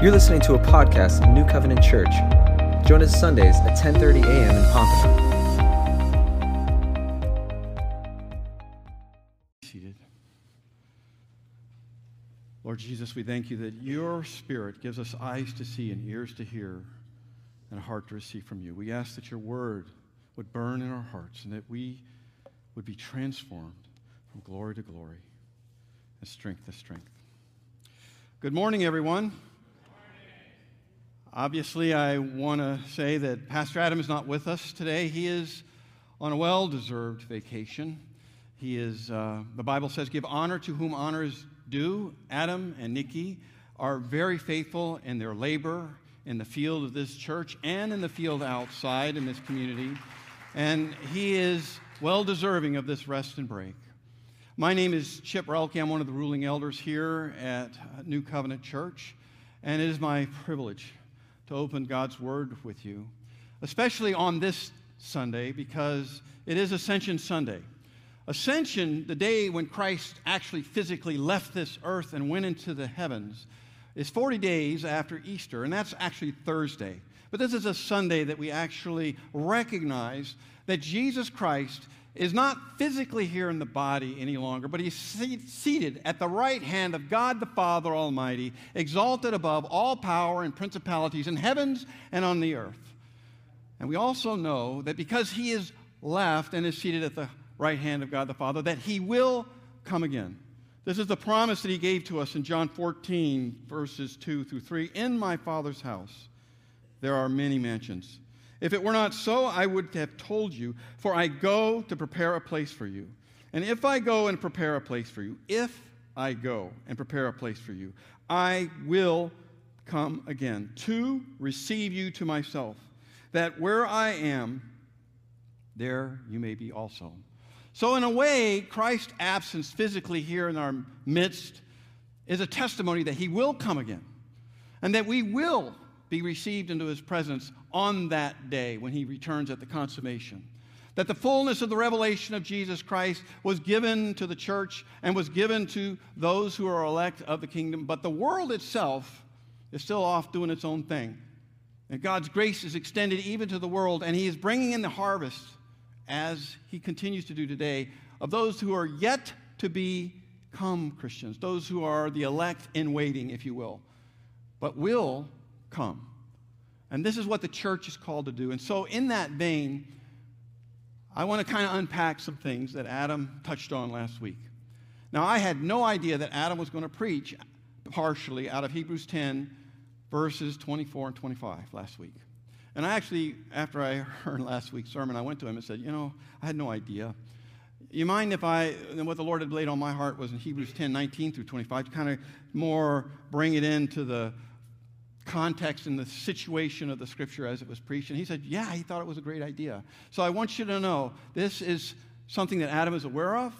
You're listening to a podcast of New Covenant Church. Join us Sundays at 10:30 a.m. in Pompano. Seated. Lord Jesus, we thank you that your Spirit gives us eyes to see and ears to hear and a heart to receive from you. We ask that your word would burn in our hearts and that we would be transformed from glory to glory and strength to strength. Good morning, everyone. Obviously, I want to say that Pastor Adam is not with us today. He is on a well deserved vacation. He is, uh, the Bible says, give honor to whom honor is due. Adam and Nikki are very faithful in their labor in the field of this church and in the field outside in this community. And he is well deserving of this rest and break. My name is Chip Ruelke. I'm one of the ruling elders here at New Covenant Church. And it is my privilege to open God's Word with you, especially on this Sunday because it is Ascension Sunday. Ascension, the day when Christ actually physically left this earth and went into the heavens, is 40 days after Easter, and that's actually Thursday. But this is a Sunday that we actually recognize that Jesus Christ is not physically here in the body any longer, but he's seated at the right hand of God the Father Almighty, exalted above all power and principalities in heavens and on the earth. And we also know that because he is left and is seated at the right hand of God the Father, that he will come again. This is the promise that he gave to us in John 14, verses 2 through 3. In my Father's house there are many mansions. If it were not so, I would have told you, for I go to prepare a place for you. And if I go and prepare a place for you, if I go and prepare a place for you, I will come again to receive you to myself, that where I am, there you may be also. So, in a way, Christ's absence physically here in our midst is a testimony that he will come again and that we will be received into his presence on that day when he returns at the consummation. That the fullness of the revelation of Jesus Christ was given to the church and was given to those who are elect of the kingdom, but the world itself is still off doing its own thing. And God's grace is extended even to the world, and he is bringing in the harvest, as he continues to do today, of those who are yet to become Christians, those who are the elect in waiting, if you will, but will come. And this is what the church is called to do. And so, in that vein, I want to kind of unpack some things that Adam touched on last week. Now, I had no idea that Adam was going to preach partially out of Hebrews 10, verses 24 and 25 last week. And I actually, after I heard last week's sermon, I went to him and said, You know, I had no idea. You mind if I, what the Lord had laid on my heart was in Hebrews 10, 19 through 25, to kind of more bring it into the context and the situation of the scripture as it was preached. And he said, Yeah, he thought it was a great idea. So I want you to know this is something that Adam is aware of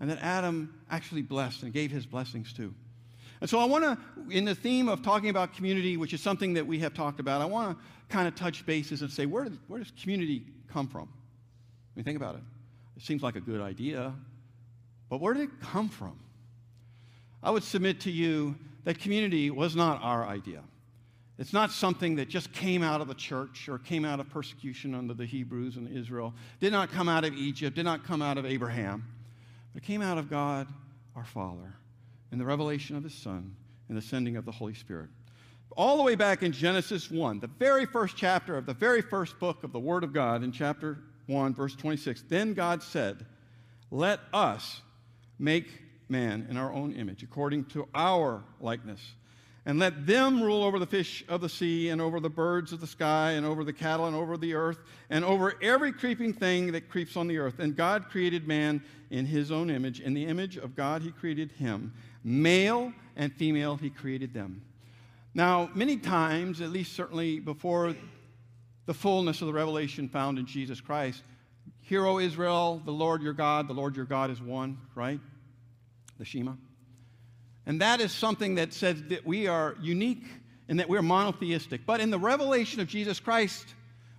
and that Adam actually blessed and gave his blessings to. And so I want to, in the theme of talking about community, which is something that we have talked about, I want to kind of touch bases and say, where, does, where does community come from? I mean, think about it. It seems like a good idea, but where did it come from? I would submit to you that community was not our idea. It's not something that just came out of the church or came out of persecution under the Hebrews and Israel, did not come out of Egypt, did not come out of Abraham. But it came out of God, our Father, in the revelation of His Son, and the sending of the Holy Spirit. All the way back in Genesis 1, the very first chapter of the very first book of the Word of God, in chapter 1, verse 26, then God said, Let us make man in our own image, according to our likeness and let them rule over the fish of the sea, and over the birds of the sky, and over the cattle, and over the earth, and over every creeping thing that creeps on the earth. And God created man in his own image. In the image of God, he created him. Male and female, he created them. Now, many times, at least certainly before the fullness of the revelation found in Jesus Christ, Hear, O Israel, the Lord your God, the Lord your God is one, right? The Shema. And that is something that says that we are unique and that we're monotheistic. But in the revelation of Jesus Christ,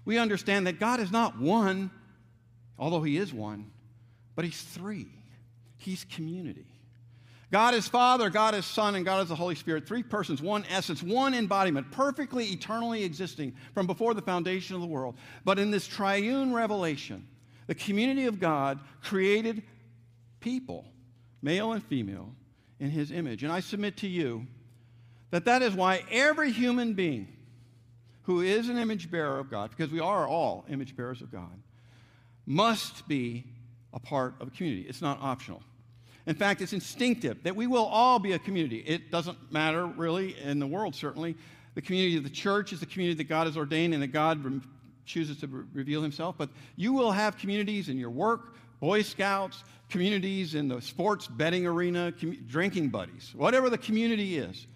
we understand that God is not one, although He is one, but He's three. He's community. God is Father, God is Son, and God is the Holy Spirit. Three persons, one essence, one embodiment, perfectly, eternally existing from before the foundation of the world. But in this triune revelation, the community of God created people, male and female, in his image. And I submit to you that that is why every human being who is an image bearer of God, because we are all image bearers of God, must be a part of a community. It's not optional. In fact, it's instinctive that we will all be a community. It doesn't matter really in the world, certainly. The community of the church is the community that God has ordained and that God re- chooses to re- reveal himself. But you will have communities in your work, Boy Scouts, communities in the sports betting arena, com- drinking buddies, whatever the community is.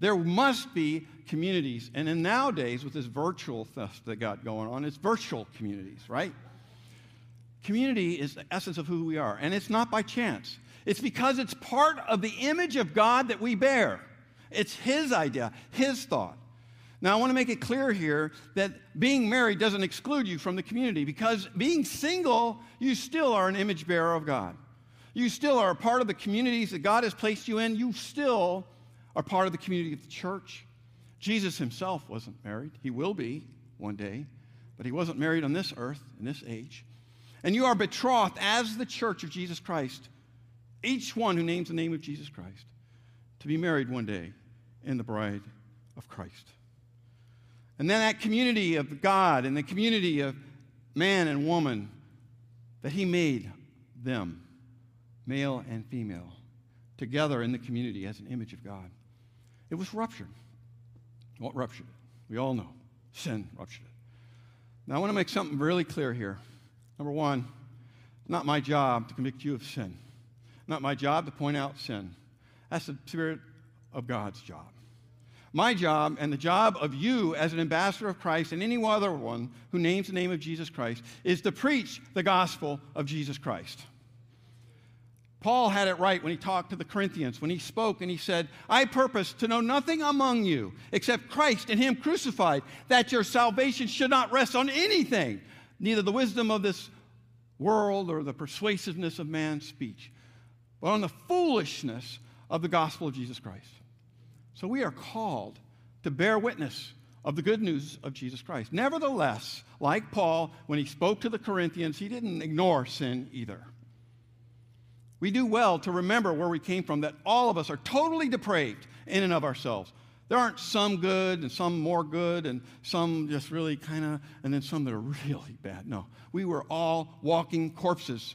There must be communities. And in nowadays, with this virtual stuff that got going on, it's virtual communities, right? Community is the essence of who we are. And it's not by chance. It's because it's part of the image of God that we bear. It's His idea, His thought. Now, I want to make it clear here that being married doesn't exclude you from the community because being single, you still are an image bearer of God. You still are a part of the communities that God has placed you in. You still are part of the community of the church. Jesus himself wasn't married. He will be one day, but he wasn't married on this earth, in this age. And you are betrothed as the church of Jesus Christ each one who names the name of Jesus Christ, to be married one day in the bride of Christ. And then that community of God and the community of man and woman that He made them, male and female, together in the community as an image of God. It was ruptured. What ruptured it? We all know. Sin ruptured it. Now, I want to make something really clear here. Number one, it's not my job to convict you of sin. Not my job to point out sin. That's the Spirit of God's job. My job and the job of you as an ambassador of Christ and any other one who names the name of Jesus Christ is to preach the gospel of Jesus Christ. Paul had it right when he talked to the Corinthians, when he spoke and he said, I purpose to know nothing among you except Christ and Him crucified, that your salvation should not rest on anything, neither the wisdom of this world or the persuasiveness of man's speech, but on the foolishness of the gospel of Jesus Christ. So we are called to bear witness of the good news of Jesus Christ. Nevertheless, like Paul, when he spoke to the Corinthians, he didn't ignore sin either. We do well to remember where we came from, that all of us are totally depraved in and of ourselves. There aren't some good and some more good and some just really kind of, and then some that are really bad. No, we were all walking corpses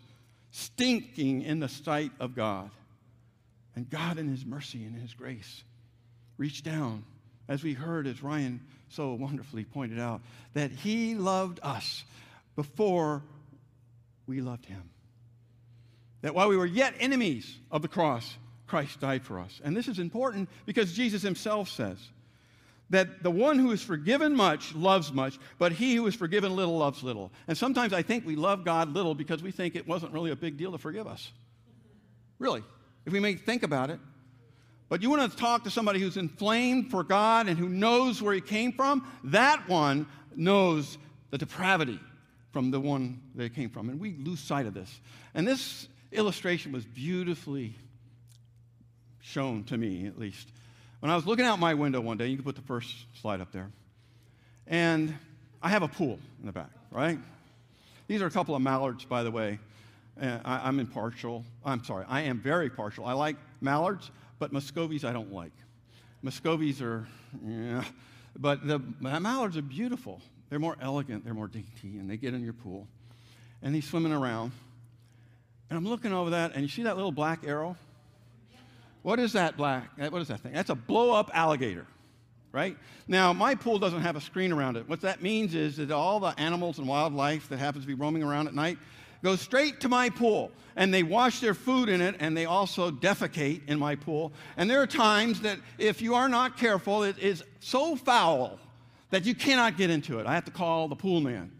stinking in the sight of God. And God, in His mercy and His grace, reached down, as we heard, as Ryan so wonderfully pointed out, that He loved us before we loved Him. That while we were yet enemies of the cross, Christ died for us. And this is important because Jesus Himself says, that the one who is forgiven much loves much, but he who is forgiven little loves little. And sometimes I think we love God little because we think it wasn't really a big deal to forgive us. Really, if we may think about it. But you want to talk to somebody who's inflamed for God and who knows where he came from, that one knows the depravity from the one they came from. And we lose sight of this. And this illustration was beautifully shown to me, at least when I was looking out my window one day, you can put the first slide up there, and I have a pool in the back, right? These are a couple of mallards, by the way. Uh, I, am impartial. I'm sorry, I am very partial. I like mallards, but Muscovies I don't like. Muscovies are, yeah, but the mallards are beautiful. They're more elegant, they're more dainty, and they get in your pool. And he's swimming around. And I'm looking over that, and you see that little black arrow? What is that black? What is that thing? That's a blow up alligator, right? Now, my pool doesn't have a screen around it. What that means is that all the animals and wildlife that happens to be roaming around at night go straight to my pool and they wash their food in it and they also defecate in my pool. And there are times that if you are not careful, it is so foul that you cannot get into it. I have to call the pool man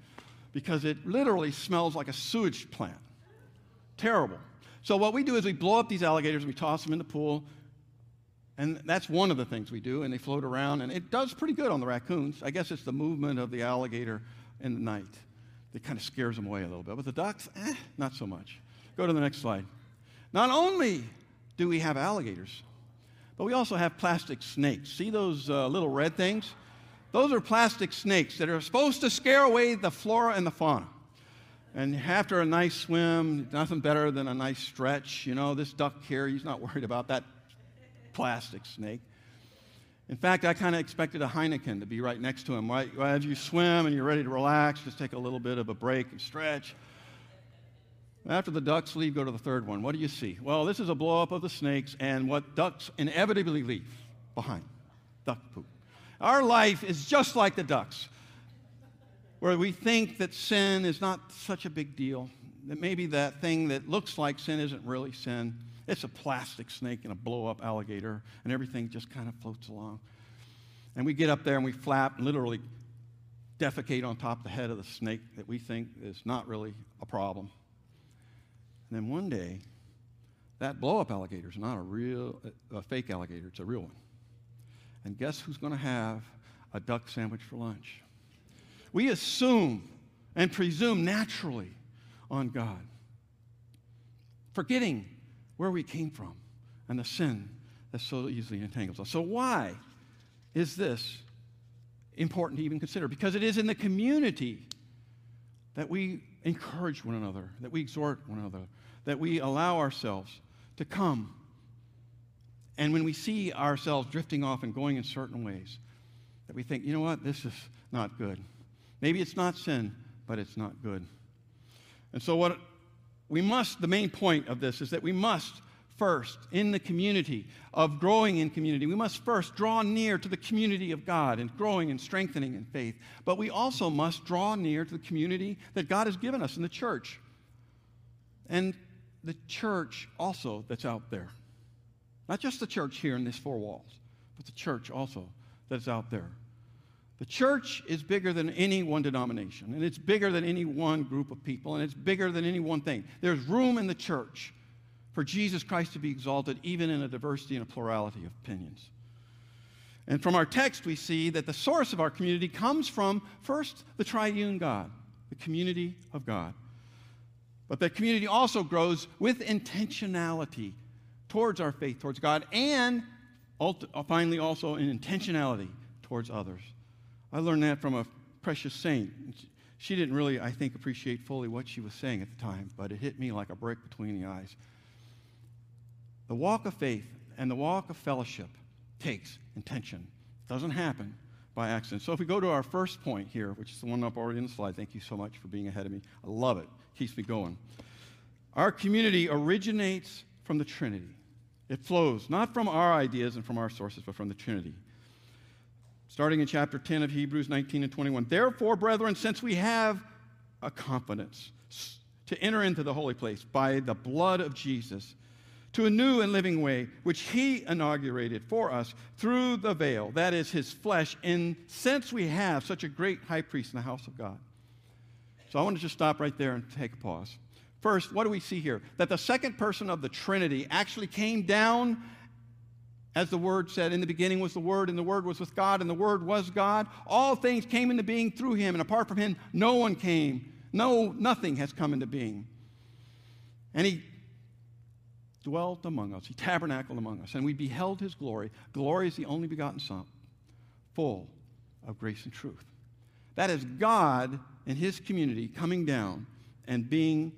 because it literally smells like a sewage plant. Terrible. So what we do is we blow up these alligators we toss them in the pool. And that's one of the things we do, and they float around, and it does pretty good on the raccoons. I guess it's the movement of the alligator in the night that kind of scares them away a little bit. But the ducks, eh, not so much. Go to the next slide. Not only do we have alligators. But we also have plastic snakes. See those uh, little red things? Those are plastic snakes that are supposed to scare away the flora and the fauna. And after a nice swim, nothing better than a nice stretch. You know, this duck here, he's not worried about that plastic snake. In fact, I kind of expected a Heineken to be right next to him. Right as you swim and you're ready to relax, just take a little bit of a break and stretch. After the ducks leave, go to the third one. What do you see? Well, this is a blow up of the snakes and what ducks inevitably leave behind duck poop. Our life is just like the ducks, where we think that sin is not such a big deal, that maybe that thing that looks like sin isn't really sin. It's a plastic snake and a blow up alligator, and everything just kind of floats along. And we get up there and we flap, and literally defecate on top of the head of the snake that we think is not really a problem. And then one day, that blow up alligator is not a real, a fake alligator, it's a real one. And guess who's going to have a duck sandwich for lunch? We assume and presume naturally on God, forgetting where we came from and the sin that so easily entangles us. So, why is this important to even consider? Because it is in the community that we encourage one another, that we exhort one another, that we allow ourselves to come. And when we see ourselves drifting off and going in certain ways, that we think, you know what, this is not good. Maybe it's not sin, but it's not good. And so, what we must, the main point of this is that we must first, in the community of growing in community, we must first draw near to the community of God and growing and strengthening in faith. But we also must draw near to the community that God has given us in the church. And the church also that's out there. Not just the church here in these four walls, but the church also that's out there. The church is bigger than any one denomination, and it's bigger than any one group of people, and it's bigger than any one thing. There's room in the church for Jesus Christ to be exalted, even in a diversity and a plurality of opinions. And from our text, we see that the source of our community comes from, first, the triune God, the community of God. But that community also grows with intentionality towards our faith towards God and finally also in intentionality towards others. I learned that from a precious saint. She didn't really, I think, appreciate fully what she was saying at the time, but it hit me like a brick between the eyes. The walk of faith and the walk of fellowship takes intention. It doesn't happen by accident. So if we go to our first point here, which is the one up already in the slide, thank you so much for being ahead of me. I love it. Keeps me going. Our community originates from the Trinity. It flows not from our ideas and from our sources, but from the Trinity starting in chapter 10 of Hebrews 19 and 21. Therefore, brethren, since we have a confidence to enter into the holy place by the blood of Jesus, to a new and living way, which he inaugurated for us through the veil, that is his flesh, and since we have such a great high priest in the house of God. So I want to just stop right there and take a pause. First, what do we see here? That the second person of the Trinity actually came down as the Word said, in the beginning was the Word, and the Word was with God, and the Word was God. All things came into being through him, and apart from him, no one came. No, nothing has come into being. And he dwelt among us, he tabernacled among us, and we beheld his glory. Glory is the only begotten Son, full of grace and truth. That is God and his community coming down and being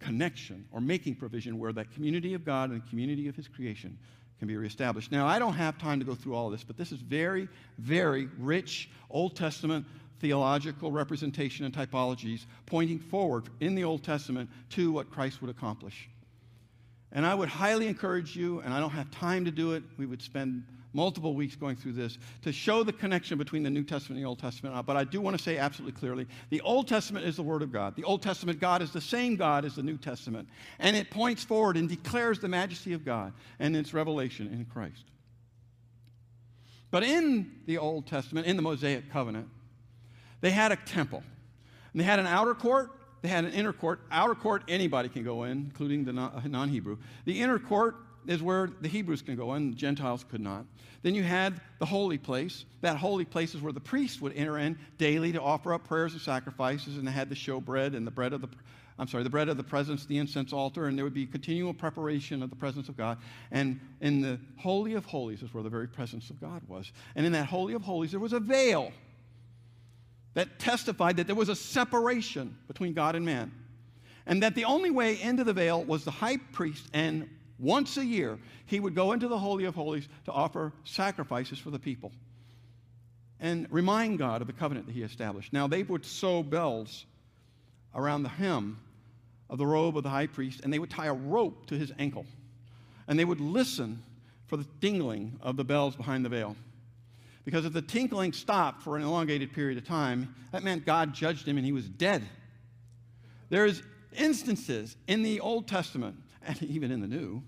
connection or making provision where that community of God and the community of His creation can be reestablished. Now, I don't have time to go through all of this, but this is very, very rich Old Testament theological representation and typologies pointing forward in the Old Testament to what Christ would accomplish. And I would highly encourage you, and I don't have time to do it, we would spend multiple weeks going through this to show the connection between the New Testament and the Old Testament. But I do want to say absolutely clearly the Old Testament is the Word of God. The Old Testament God is the same God as the New Testament. And it points forward and declares the majesty of God and its revelation in Christ. But in the Old Testament, in the Mosaic covenant, they had a temple. And they had an outer court, they had an inner court. Outer court, anybody can go in, including the non Hebrew. The inner court is where the Hebrews can go in, the Gentiles could not. Then you had the holy place. That holy place is where the priests would enter in daily to offer up prayers and sacrifices, and they had the showbread and the bread of the I'm sorry, the bread of the presence, the incense altar, and there would be continual preparation of the presence of God. And in the Holy of Holies is where the very presence of God was. And in that Holy of Holies, there was a veil that testified that there was a separation between God and man. And that the only way into the veil was the high priest, and once a year, he would go into the Holy of Holies to offer sacrifices for the people and remind God of the covenant that he established. Now, they would sew bells around the hem of the robe of the high priest, and they would tie a rope to his ankle. And they would listen for the tingling of the bells behind the veil. Because if the tinkling stopped for an elongated period of time, that meant God judged him and he was dead. There's instances in the Old Testament, and even in the New,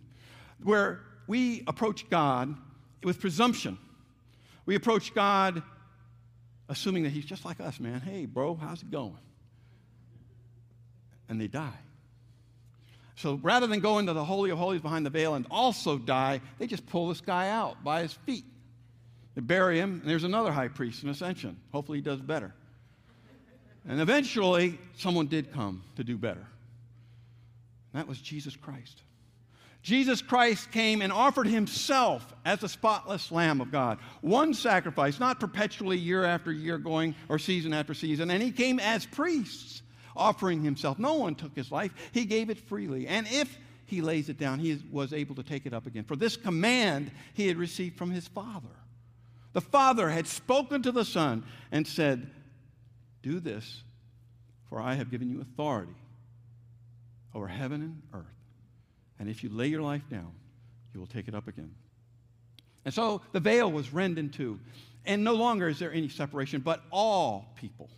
where we approach God with presumption. We approach God assuming that he's just like us, man. Hey, bro, how's it going? And they die. So rather than go into the Holy of Holies behind the veil and also die, they just pull this guy out by his feet. They bury him, and there's another high priest in Ascension. Hopefully, he does better. And eventually, someone did come to do better. That was Jesus Christ. Jesus Christ came and offered himself as the spotless Lamb of God. One sacrifice, not perpetually year after year going or season after season. And he came as priests, offering himself. No one took his life, he gave it freely. And if he lays it down, he was able to take it up again. For this command he had received from his Father. The Father had spoken to the Son and said, Do this, for I have given you authority over heaven and earth. And if you lay your life down, you will take it up again. And so the veil was rent in two. And no longer is there any separation, but all people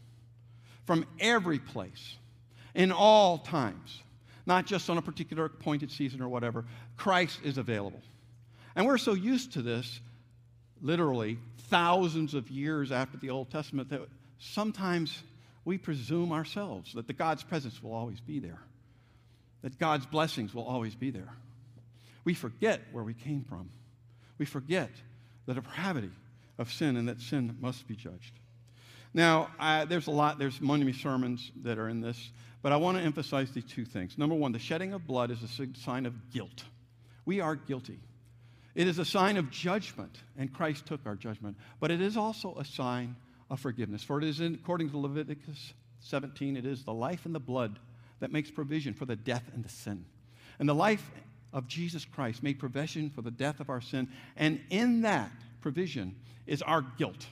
from every place, in all times, not just on a particular appointed season or whatever, Christ is available. And we're so used to this, literally thousands of years after the Old Testament, that sometimes we presume ourselves that the God's presence will always be there that God's blessings will always be there. We forget where we came from. We forget the depravity of sin and that sin must be judged. Now, I, there's a lot, there's many sermons that are in this, but I want to emphasize these two things. Number one, the shedding of blood is a sign of guilt. We are guilty. It is a sign of judgment, and Christ took our judgment, but it is also a sign of forgiveness. For it is, in, according to Leviticus 17, it is the life and the blood that makes provision for the death and the sin. And the life of Jesus Christ made provision for the death of our sin. And in that provision is our guilt.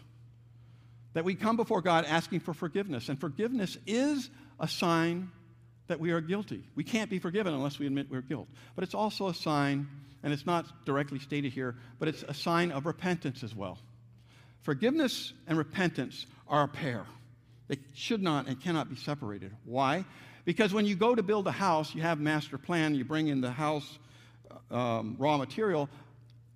That we come before God asking for forgiveness. And forgiveness is a sign that we are guilty. We can't be forgiven unless we admit we're guilt. But it's also a sign, and it's not directly stated here, but it's a sign of repentance as well. Forgiveness and repentance are a pair. They should not and cannot be separated. Why? Because when you go to build a house, you have master plan, you bring in the house um, raw material,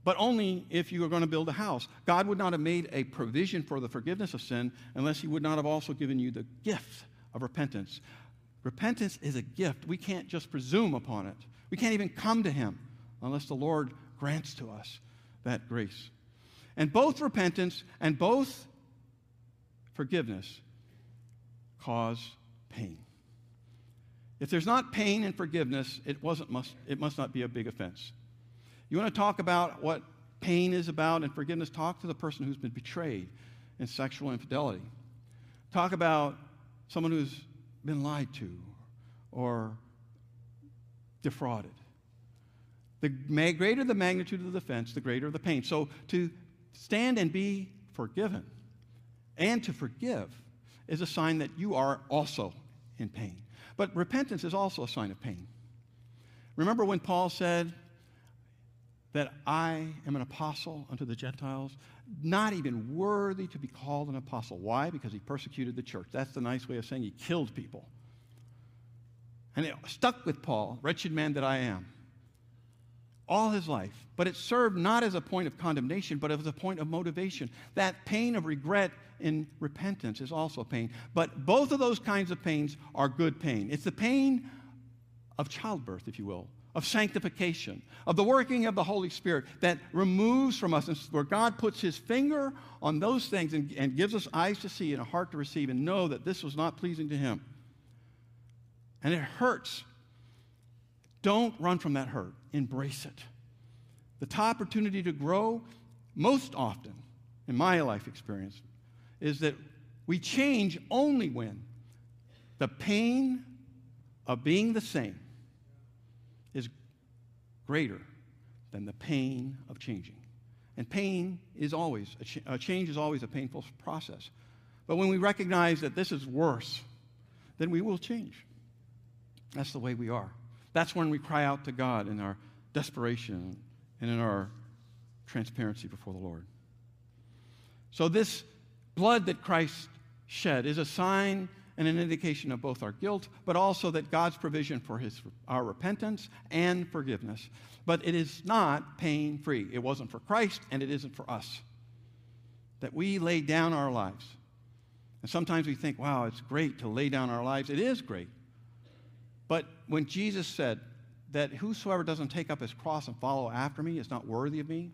but only if you are going to build a house. God would not have made a provision for the forgiveness of sin unless He would not have also given you the gift of repentance. Repentance is a gift. We can't just presume upon it. We can't even come to Him unless the Lord grants to us that grace. And both repentance and both forgiveness cause pain. If there's not pain and forgiveness, it, wasn't must, it must not be a big offense. You want to talk about what pain is about and forgiveness? Talk to the person who's been betrayed in sexual infidelity. Talk about someone who's been lied to or defrauded. The greater the magnitude of the offense, the greater the pain. So to stand and be forgiven and to forgive is a sign that you are also in pain. But repentance is also a sign of pain. Remember when Paul said that I am an apostle unto the Gentiles, not even worthy to be called an apostle. Why? Because he persecuted the church. That's the nice way of saying he killed people. And it stuck with Paul, wretched man that I am, all his life. But it served not as a point of condemnation, but as a point of motivation. That pain of regret in repentance is also pain. But both of those kinds of pains are good pain. It's the pain of childbirth, if you will, of sanctification, of the working of the Holy Spirit that removes from us, where God puts his finger on those things and, and gives us eyes to see and a heart to receive and know that this was not pleasing to him. and it hurts. Don't run from that hurt, embrace it. The opportunity to grow, most often, in my life experience, is that we change only when the pain of being the same is greater than the pain of changing. And pain is always, a, ch- a change is always a painful process. But when we recognize that this is worse, then we will change. That's the way we are. That's when we cry out to God in our desperation and in our transparency before the Lord. So, this blood that Christ shed is a sign and an indication of both our guilt, but also that God's provision for his, our repentance and forgiveness. But it is not pain free. It wasn't for Christ, and it isn't for us. That we lay down our lives. And sometimes we think, wow, it's great to lay down our lives. It is great. But when Jesus said that whosoever doesn't take up his cross and follow after me is not worthy of me,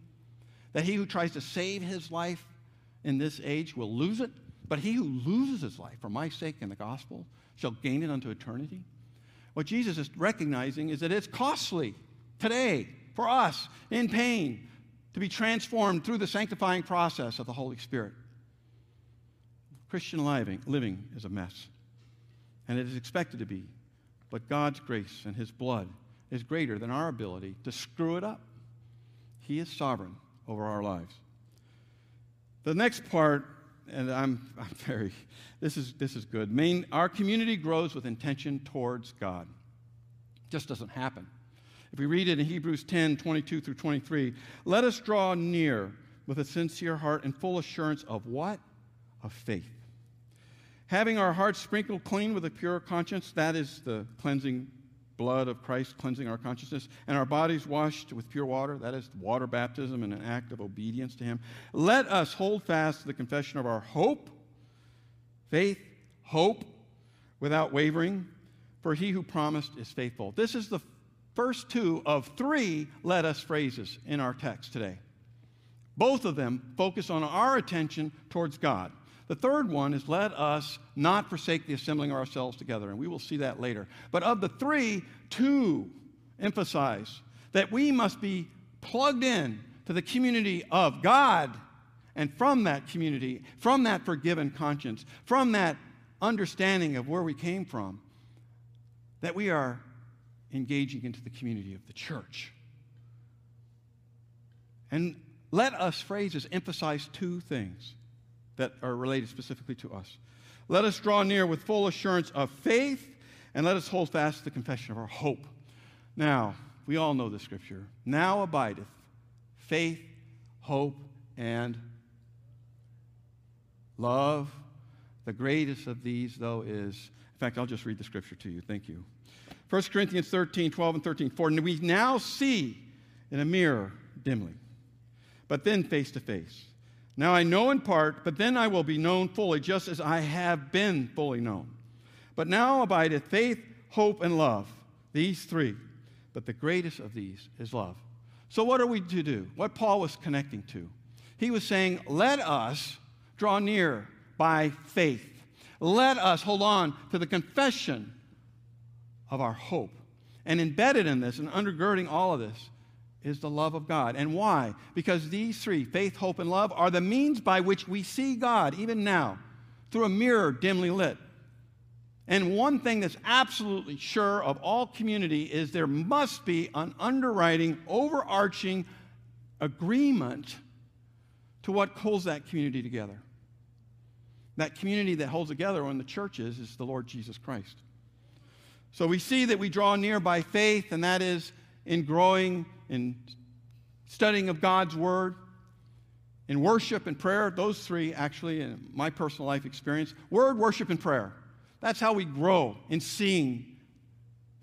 that he who tries to save his life in this age will lose it, but he who loses his life for my sake in the gospel shall gain it unto eternity. What Jesus is recognizing is that it's costly today for us in pain to be transformed through the sanctifying process of the Holy Spirit. Christian living, living is a mess, and it is expected to be. But God's grace and His blood is greater than our ability to screw it up. He is sovereign over our lives. The next part and I'm, I'm very, this is, this is good. Main, our community grows with intention towards God. It just doesn't happen. If we read it in Hebrews 10 22 through 23, let us draw near with a sincere heart and full assurance of what? Of faith. Having our hearts sprinkled clean with a pure conscience, that is the cleansing blood of Christ cleansing our consciousness, and our bodies washed with pure water, that is water baptism and an act of obedience to Him. Let us hold fast the confession of our hope, faith, hope, without wavering, for He who promised is faithful. This is the first two of three let us phrases in our text today. Both of them focus on our attention towards God. The third one is let us not forsake the assembling of ourselves together, and we will see that later. But of the three, two emphasize that we must be plugged in to the community of God, and from that community, from that forgiven conscience, from that understanding of where we came from, that we are engaging into the community of the church. And let us phrases emphasize two things that are related specifically to us. Let us draw near with full assurance of faith, and let us hold fast the confession of our hope. Now, we all know the scripture. Now abideth faith, hope, and love. The greatest of these, though, is, in fact, I'll just read the scripture to you. Thank you. 1 Corinthians 13, 12, and 13. For we now see in a mirror dimly, but then face to face. Now I know in part, but then I will be known fully, just as I have been fully known. But now abideth faith, hope, and love, these three. But the greatest of these is love. So, what are we to do? What Paul was connecting to? He was saying, Let us draw near by faith. Let us hold on to the confession of our hope. And embedded in this and undergirding all of this is the love of God. And why? Because these three, faith, hope, and love, are the means by which we see God, even now, through a mirror dimly lit. And one thing that's absolutely sure of all community is there must be an underwriting, overarching agreement to what holds that community together. That community that holds together when the church is, is the Lord Jesus Christ. So we see that we draw near by faith, and that is in growing in studying of God's Word, in worship and prayer, those three actually, in my personal life experience, word, worship, and prayer. That's how we grow in seeing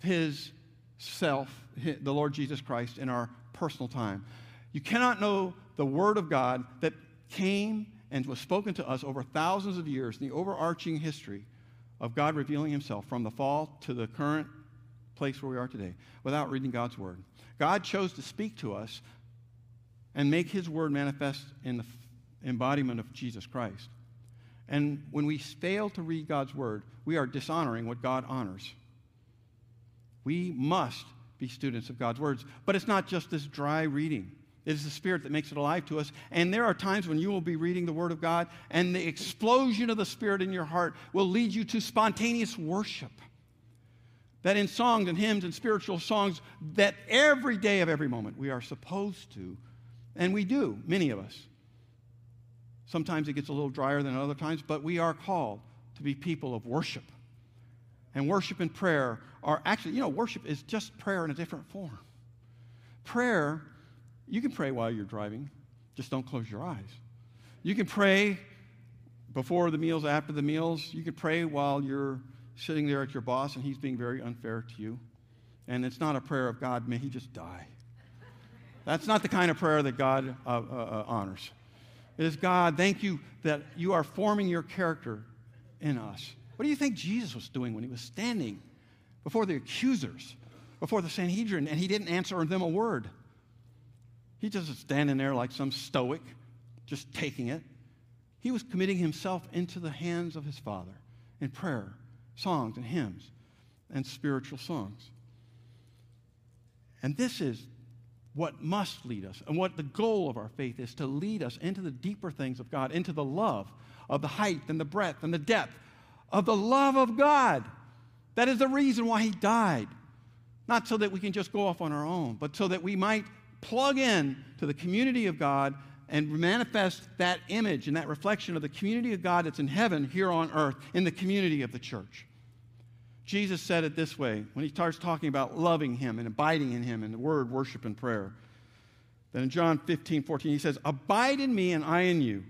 His self, the Lord Jesus Christ, in our personal time. You cannot know the Word of God that came and was spoken to us over thousands of years in the overarching history of God revealing Himself from the fall to the current place where we are today without reading God's Word. God chose to speak to us and make His Word manifest in the embodiment of Jesus Christ. And when we fail to read God's Word, we are dishonoring what God honors. We must be students of God's words. But it's not just this dry reading. It is the Spirit that makes it alive to us. And there are times when you will be reading the Word of God, and the explosion of the Spirit in your heart will lead you to spontaneous worship. That in songs and hymns and spiritual songs, that every day of every moment we are supposed to, and we do, many of us. Sometimes it gets a little drier than other times, but we are called to be people of worship. And worship and prayer are actually, you know, worship is just prayer in a different form. Prayer, you can pray while you're driving, just don't close your eyes. You can pray before the meals, after the meals. You can pray while you're sitting there at your boss and he's being very unfair to you. And it's not a prayer of God, may he just die. That's not the kind of prayer that God uh, uh, uh honors. It is God, thank you that you are forming your character in us. What do you think Jesus was doing when he was standing before the accusers, before the Sanhedrin, and he didn't answer them a word? He just standing there like some stoic, just taking it. He was committing himself into the hands of his Father in prayer, songs, and hymns, and spiritual songs. And this is what must lead us and what the goal of our faith is to lead us into the deeper things of God, into the love of the height and the breadth and the depth of the love of God. That is the reason why he died. Not so that we can just go off on our own, but so that we might plug in to the community of God and manifest that image and that reflection of the community of God that's in heaven here on earth in the community of the church. Jesus said it this way when he starts talking about loving him and abiding in him in the word, worship, and prayer. Then in John 15, 14, he says, Abide in me and I in you.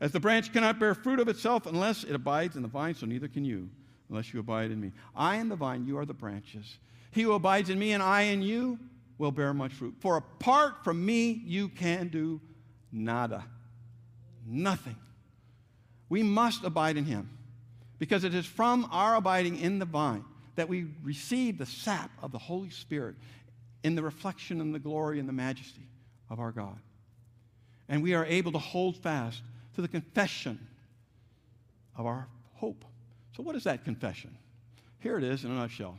As the branch cannot bear fruit of itself unless it abides in the vine, so neither can you unless you abide in me. I am the vine, you are the branches. He who abides in me and I in you will bear much fruit. For apart from me, you can do nada. Nothing. We must abide in him because it is from our abiding in the vine that we receive the sap of the Holy Spirit in the reflection and the glory and the majesty of our God. And we are able to hold fast to the confession of our hope. So, what is that confession? Here it is in a nutshell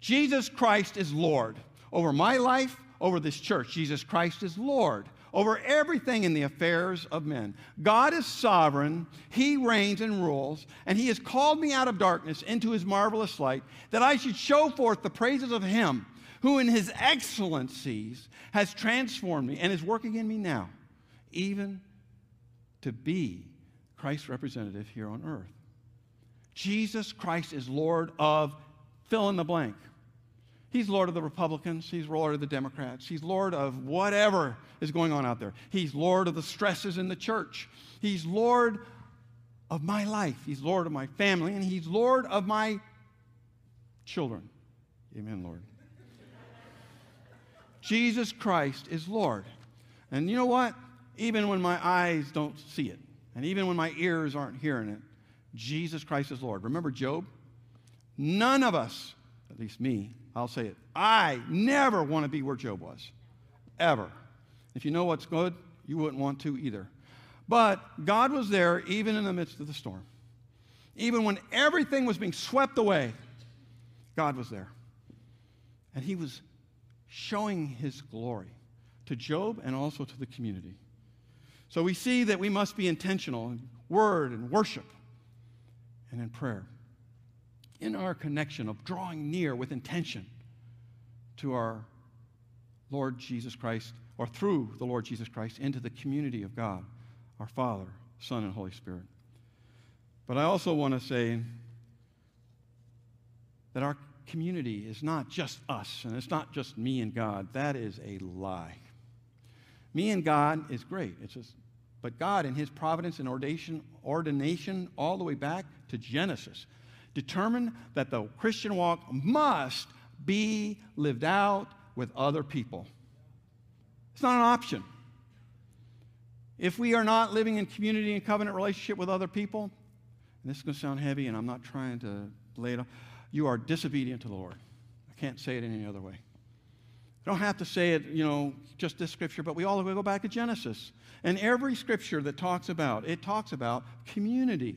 Jesus Christ is Lord over my life, over this church. Jesus Christ is Lord over everything in the affairs of men. God is sovereign, He reigns and rules, and He has called me out of darkness into His marvelous light that I should show forth the praises of Him who in His excellencies has transformed me and is working in me now, even to be Christ's representative here on earth. Jesus Christ is Lord of fill in the blank. He's Lord of the Republicans. He's Lord of the Democrats. He's Lord of whatever is going on out there. He's Lord of the stresses in the church. He's Lord of my life. He's Lord of my family. And He's Lord of my children. Amen, Lord. Jesus Christ is Lord. And you know what? Even when my eyes don't see it, and even when my ears aren't hearing it, Jesus Christ is Lord. Remember Job? None of us, at least me, I'll say it. I never want to be where Job was, ever. If you know what's good, you wouldn't want to either. But God was there even in the midst of the storm. Even when everything was being swept away, God was there. And He was showing His glory to Job and also to the community. So we see that we must be intentional in word and worship and in prayer in our connection of drawing near with intention to our Lord Jesus Christ, or through the Lord Jesus Christ, into the community of God, our Father, Son, and Holy Spirit. But I also want to say that our community is not just us, and it's not just me and God. That is a lie. Me and God is great. It's just, but God, in His providence and ordination, ordination all the way back to Genesis, determined that the Christian walk must be lived out with other people. It's not an option. If we are not living in community and covenant relationship with other people, and this is going to sound heavy, and I'm not trying to lay it on, you are disobedient to the Lord. I can't say it any other way. I don't have to say it, you know, just this scripture, but we all go back to Genesis. And every scripture that talks about, it talks about community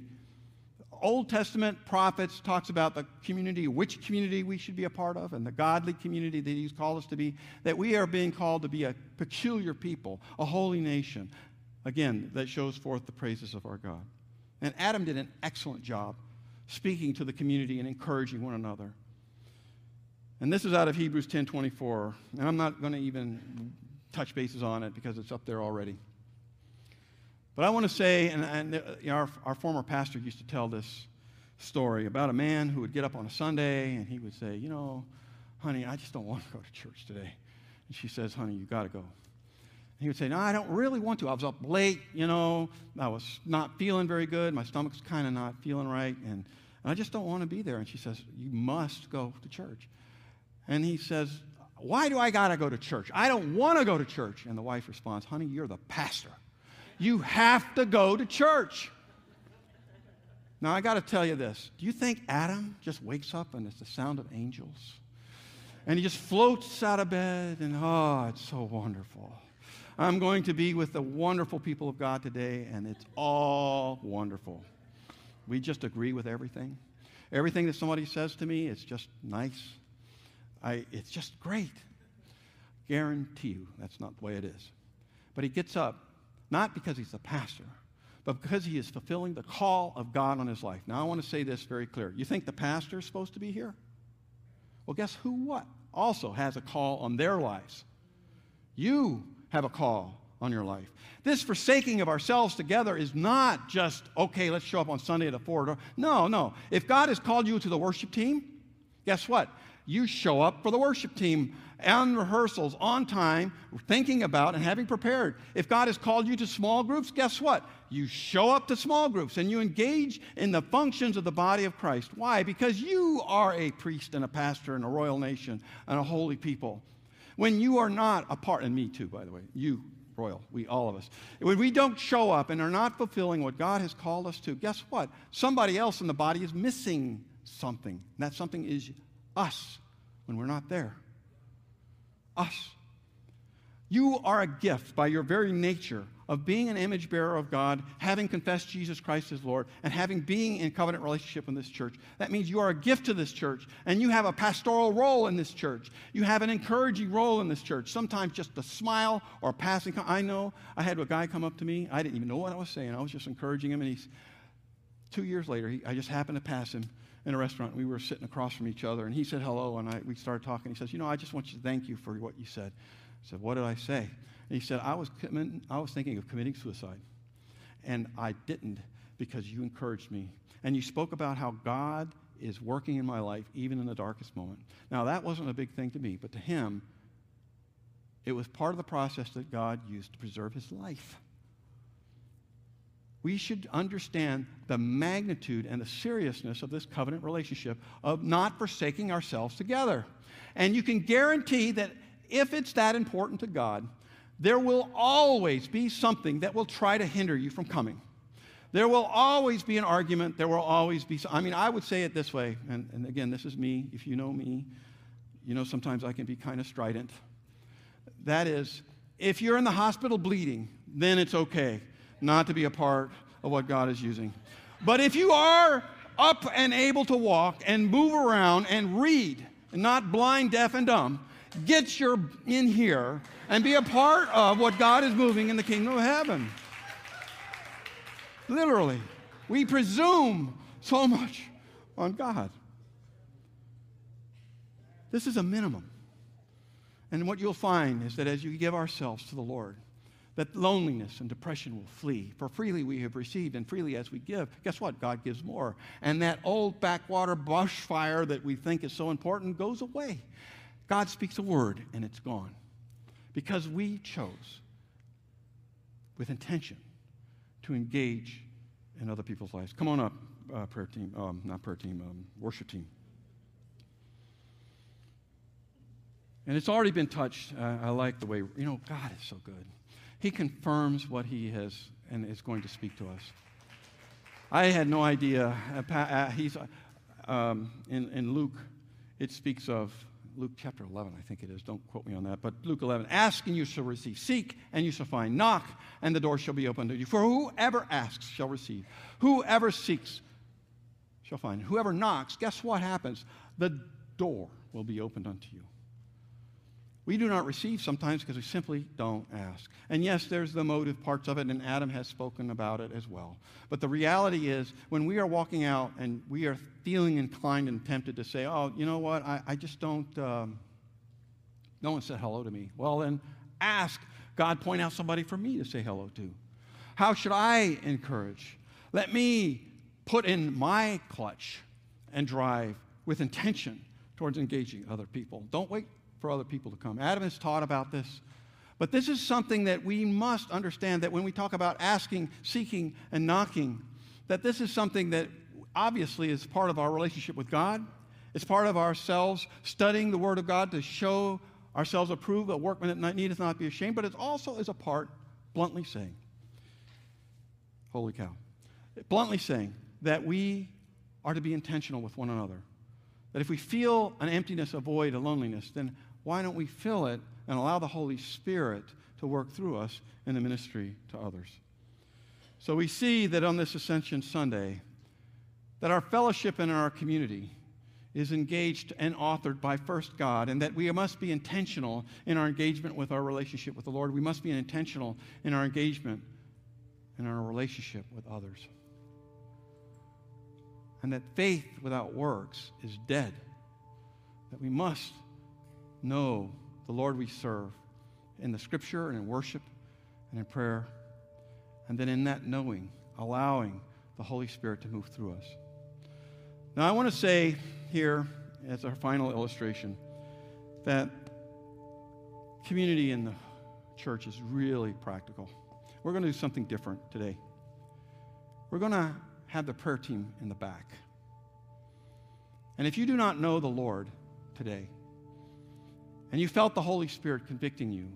Old Testament prophets talks about the community, which community we should be a part of, and the godly community that He's called us to be. That we are being called to be a peculiar people, a holy nation. Again, that shows forth the praises of our God. And Adam did an excellent job speaking to the community and encouraging one another. And this is out of Hebrews 10:24, and I'm not going to even touch bases on it because it's up there already. But I want to say, and, and uh, you know, our, our former pastor used to tell this story about a man who would get up on a Sunday and he would say, You know, honey, I just don't want to go to church today. And she says, Honey, you got to go. And he would say, No, I don't really want to. I was up late, you know, I was not feeling very good. My stomach's kind of not feeling right, and, and I just don't want to be there. And she says, You must go to church. And he says, Why do I got to go to church? I don't want to go to church. And the wife responds, Honey, you're the pastor. You have to go to church. Now, I got to tell you this. Do you think Adam just wakes up and it's the sound of angels? And he just floats out of bed, and oh, it's so wonderful. I'm going to be with the wonderful people of God today, and it's all wonderful. We just agree with everything. Everything that somebody says to me is just nice. I, it's just great. Guarantee you that's not the way it is. But he gets up not because he's a pastor, but because he is fulfilling the call of God on his life. Now, I want to say this very clear. You think the pastor is supposed to be here? Well, guess who what? Also has a call on their lives. You have a call on your life. This forsaking of ourselves together is not just, okay, let's show up on Sunday at a four. No, no. If God has called you to the worship team, guess what? You show up for the worship team and rehearsals on time, thinking about and having prepared. If God has called you to small groups, guess what? You show up to small groups and you engage in the functions of the body of Christ. Why? Because you are a priest and a pastor and a royal nation and a holy people. When you are not a part, and me too, by the way, you, royal, we, all of us. When we don't show up and are not fulfilling what God has called us to, guess what? Somebody else in the body is missing something. And that something is us when we're not there us. You are a gift by your very nature of being an image bearer of God, having confessed Jesus Christ as Lord, and having being in covenant relationship in this church. That means you are a gift to this church, and you have a pastoral role in this church. You have an encouraging role in this church. Sometimes just a smile or a passing. I know I had a guy come up to me. I didn't even know what I was saying. I was just encouraging him, and he's two years later. He, I just happened to pass him, in a restaurant. We were sitting across from each other, and he said hello, and I, we started talking. He says, You know, I just want you to thank you for what you said. I said, What did I say? And he said, I was, committing, I was thinking of committing suicide, and I didn't because you encouraged me. And you spoke about how God is working in my life, even in the darkest moment. Now, that wasn't a big thing to me, but to him, it was part of the process that God used to preserve his life we should understand the magnitude and the seriousness of this covenant relationship of not forsaking ourselves together. And you can guarantee that if it's that important to God, there will always be something that will try to hinder you from coming. There will always be an argument. There will always be, I mean, I would say it this way, and, and again, this is me. If you know me, you know sometimes I can be kind of strident. That is, if you're in the hospital bleeding, then it's okay not to be a part of what God is using. But if you are up and able to walk and move around and read, not blind, deaf, and dumb, get your in here and be a part of what God is moving in the kingdom of heaven. Literally, we presume so much on God. This is a minimum. And what you'll find is that as you give ourselves to the Lord, that loneliness and depression will flee. For freely we have received, and freely as we give, guess what? God gives more. And that old backwater bushfire that we think is so important goes away. God speaks a word, and it's gone. Because we chose with intention to engage in other people's lives. Come on up, uh, prayer team, um, not prayer team, um, worship team. And it's already been touched. Uh, I like the way, you know, God is so good. He confirms what he has and is going to speak to us. I had no idea. Uh, uh, he's, um, in, in Luke, it speaks of Luke chapter 11, I think it is. Don't quote me on that. But Luke 11 Ask and you shall receive. Seek and you shall find. Knock and the door shall be opened to you. For whoever asks shall receive. Whoever seeks shall find. Whoever knocks, guess what happens? The door will be opened unto you. We do not receive sometimes because we simply don't ask. And yes, there's the motive parts of it, and Adam has spoken about it as well. But the reality is, when we are walking out and we are feeling inclined and tempted to say, oh, you know what, I, I just don't, um, no one said hello to me. Well, then ask God, point out somebody for me to say hello to. How should I encourage? Let me put in my clutch and drive with intention towards engaging other people. Don't wait for other people to come. Adam has taught about this. But this is something that we must understand that when we talk about asking, seeking, and knocking, that this is something that obviously is part of our relationship with God. It's part of ourselves studying the Word of God to show ourselves approved, a workman that needeth not be ashamed, but it also is a part, bluntly saying, holy cow, bluntly saying that we are to be intentional with one another. That if we feel an emptiness, a void, a loneliness, then why don't we fill it and allow the Holy Spirit to work through us in the ministry to others? So we see that on this Ascension Sunday, that our fellowship and our community is engaged and authored by first God, and that we must be intentional in our engagement with our relationship with the Lord. We must be intentional in our engagement and our relationship with others. And that faith without works is dead. That we must know the Lord we serve in the scripture and in worship and in prayer. And then in that knowing, allowing the Holy Spirit to move through us. Now, I want to say here, as our final illustration, that community in the church is really practical. We're going to do something different today. We're going to have the prayer team in the back. And if you do not know the Lord today, and you felt the Holy Spirit convicting you,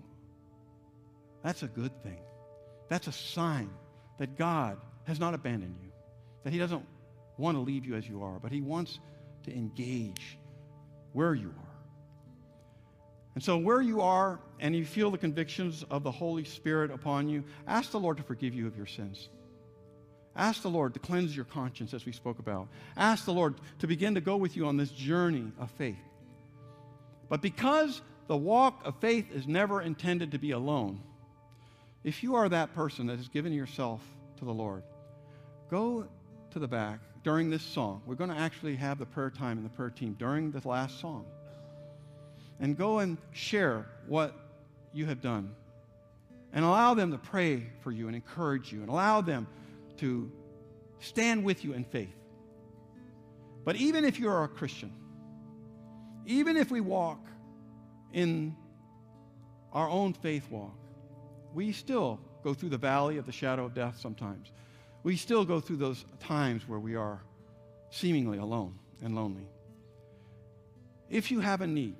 that's a good thing. That's a sign that God has not abandoned you, that He doesn't want to leave you as you are, but He wants to engage where you are. And so, where you are and you feel the convictions of the Holy Spirit upon you, ask the Lord to forgive you of your sins. Ask the Lord to cleanse your conscience, as we spoke about. Ask the Lord to begin to go with you on this journey of faith. But because the walk of faith is never intended to be alone, if you are that person that has given yourself to the Lord, go to the back during this song. We're going to actually have the prayer time and the prayer team during the last song. And go and share what you have done. And allow them to pray for you and encourage you and allow them to stand with you in faith. But even if you're a Christian, even if we walk in our own faith walk, we still go through the valley of the shadow of death sometimes. We still go through those times where we are seemingly alone and lonely. If you have a need,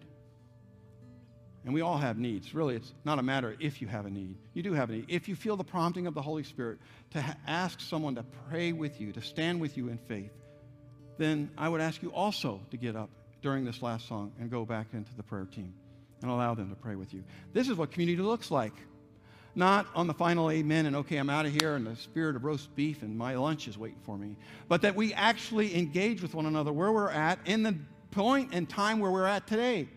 and we all have needs. Really, it's not a matter if you have a need. You do have a need. If you feel the prompting of the Holy Spirit to ha- ask someone to pray with you, to stand with you in faith, then I would ask you also to get up during this last song and go back into the prayer team and allow them to pray with you. This is what community looks like. Not on the final amen and okay, I'm out of here and the spirit of roast beef and my lunch is waiting for me, but that we actually engage with one another where we're at in the point and time where we're at today.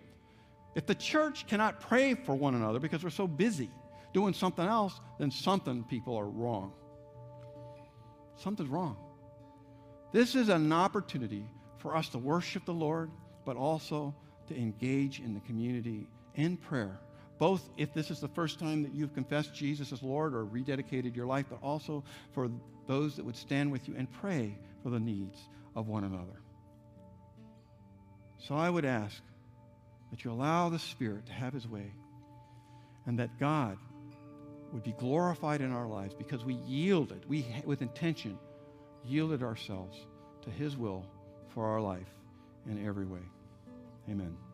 If the church cannot pray for one another because we're so busy doing something else, then something people are wrong. Something's wrong. This is an opportunity for us to worship the Lord, but also to engage in the community in prayer. Both if this is the first time that you've confessed Jesus as Lord or rededicated your life, but also for those that would stand with you and pray for the needs of one another. So I would ask that you allow the Spirit to have his way, and that God would be glorified in our lives because we yielded, we with intention yielded ourselves to his will for our life in every way. Amen.